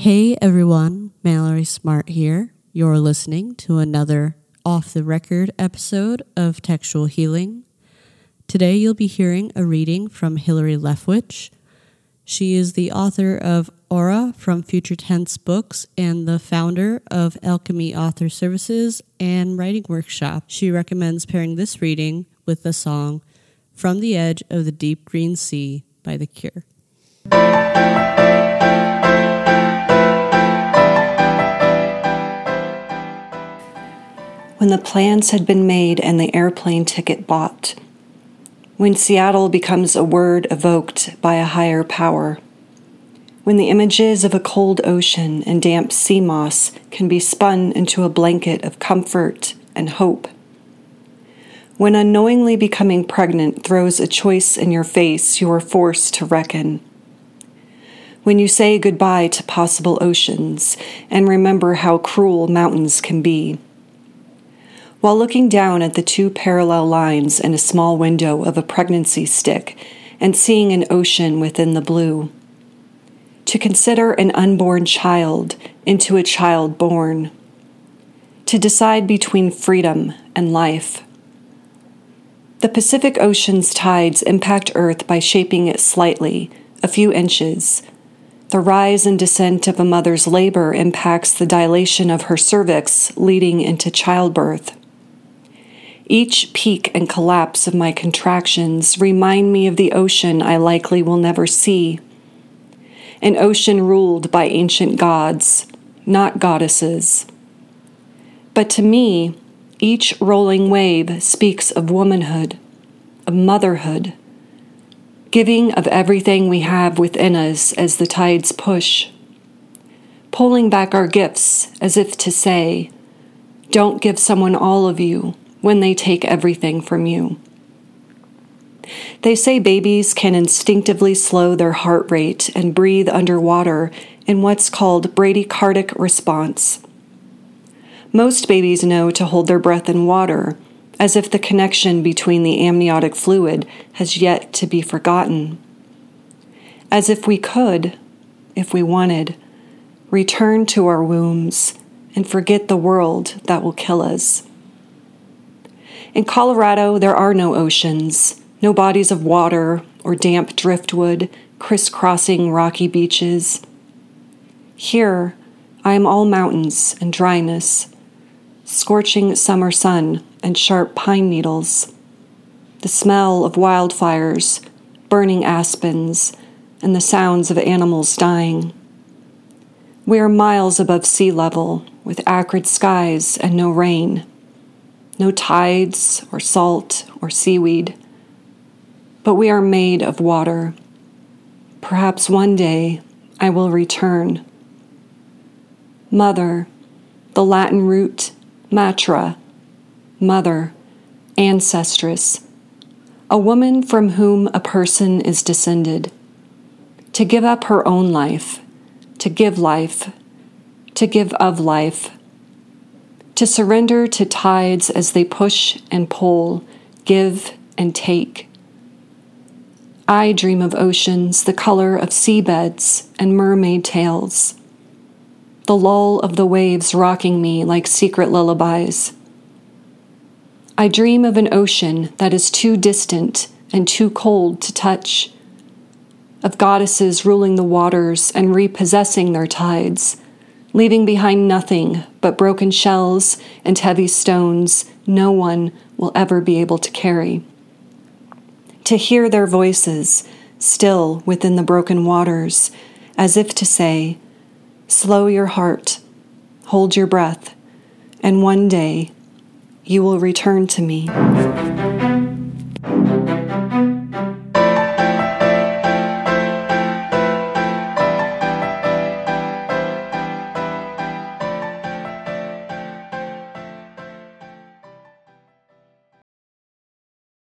Hey everyone, Mallory Smart here. You're listening to another off the record episode of Textual Healing. Today you'll be hearing a reading from Hilary Leftwich. She is the author of Aura from Future Tense Books and the founder of Alchemy Author Services and Writing Workshop. She recommends pairing this reading with the song From the Edge of the Deep Green Sea by The Cure. When the plans had been made and the airplane ticket bought, when Seattle becomes a word evoked by a higher power, when the images of a cold ocean and damp sea moss can be spun into a blanket of comfort and hope when unknowingly becoming pregnant throws a choice in your face you are forced to reckon. When you say goodbye to possible oceans and remember how cruel mountains can be. While looking down at the two parallel lines in a small window of a pregnancy stick and seeing an ocean within the blue. To consider an unborn child into a child born. To decide between freedom and life the Pacific Ocean's tides impact Earth by shaping it slightly, a few inches. The rise and descent of a mother's labor impacts the dilation of her cervix, leading into childbirth. Each peak and collapse of my contractions remind me of the ocean I likely will never see. An ocean ruled by ancient gods, not goddesses. But to me, each rolling wave speaks of womanhood, of motherhood, giving of everything we have within us as the tides push, pulling back our gifts as if to say, Don't give someone all of you when they take everything from you. They say babies can instinctively slow their heart rate and breathe underwater in what's called bradycardic response. Most babies know to hold their breath in water, as if the connection between the amniotic fluid has yet to be forgotten. As if we could, if we wanted, return to our wombs and forget the world that will kill us. In Colorado, there are no oceans, no bodies of water or damp driftwood crisscrossing rocky beaches. Here, I am all mountains and dryness, scorching summer sun, and sharp pine needles, the smell of wildfires, burning aspens, and the sounds of animals dying. We are miles above sea level, with acrid skies and no rain, no tides or salt or seaweed. But we are made of water. Perhaps one day I will return. Mother, the Latin root Matra, mother, ancestress, a woman from whom a person is descended. To give up her own life, to give life, to give of life, to surrender to tides as they push and pull, give and take. I dream of oceans the color of seabeds and mermaid tails the lull of the waves rocking me like secret lullabies. I dream of an ocean that is too distant and too cold to touch, of goddesses ruling the waters and repossessing their tides, leaving behind nothing but broken shells and heavy stones no one will ever be able to carry. To hear their voices still within the broken waters, as if to say, Slow your heart, hold your breath, and one day you will return to me.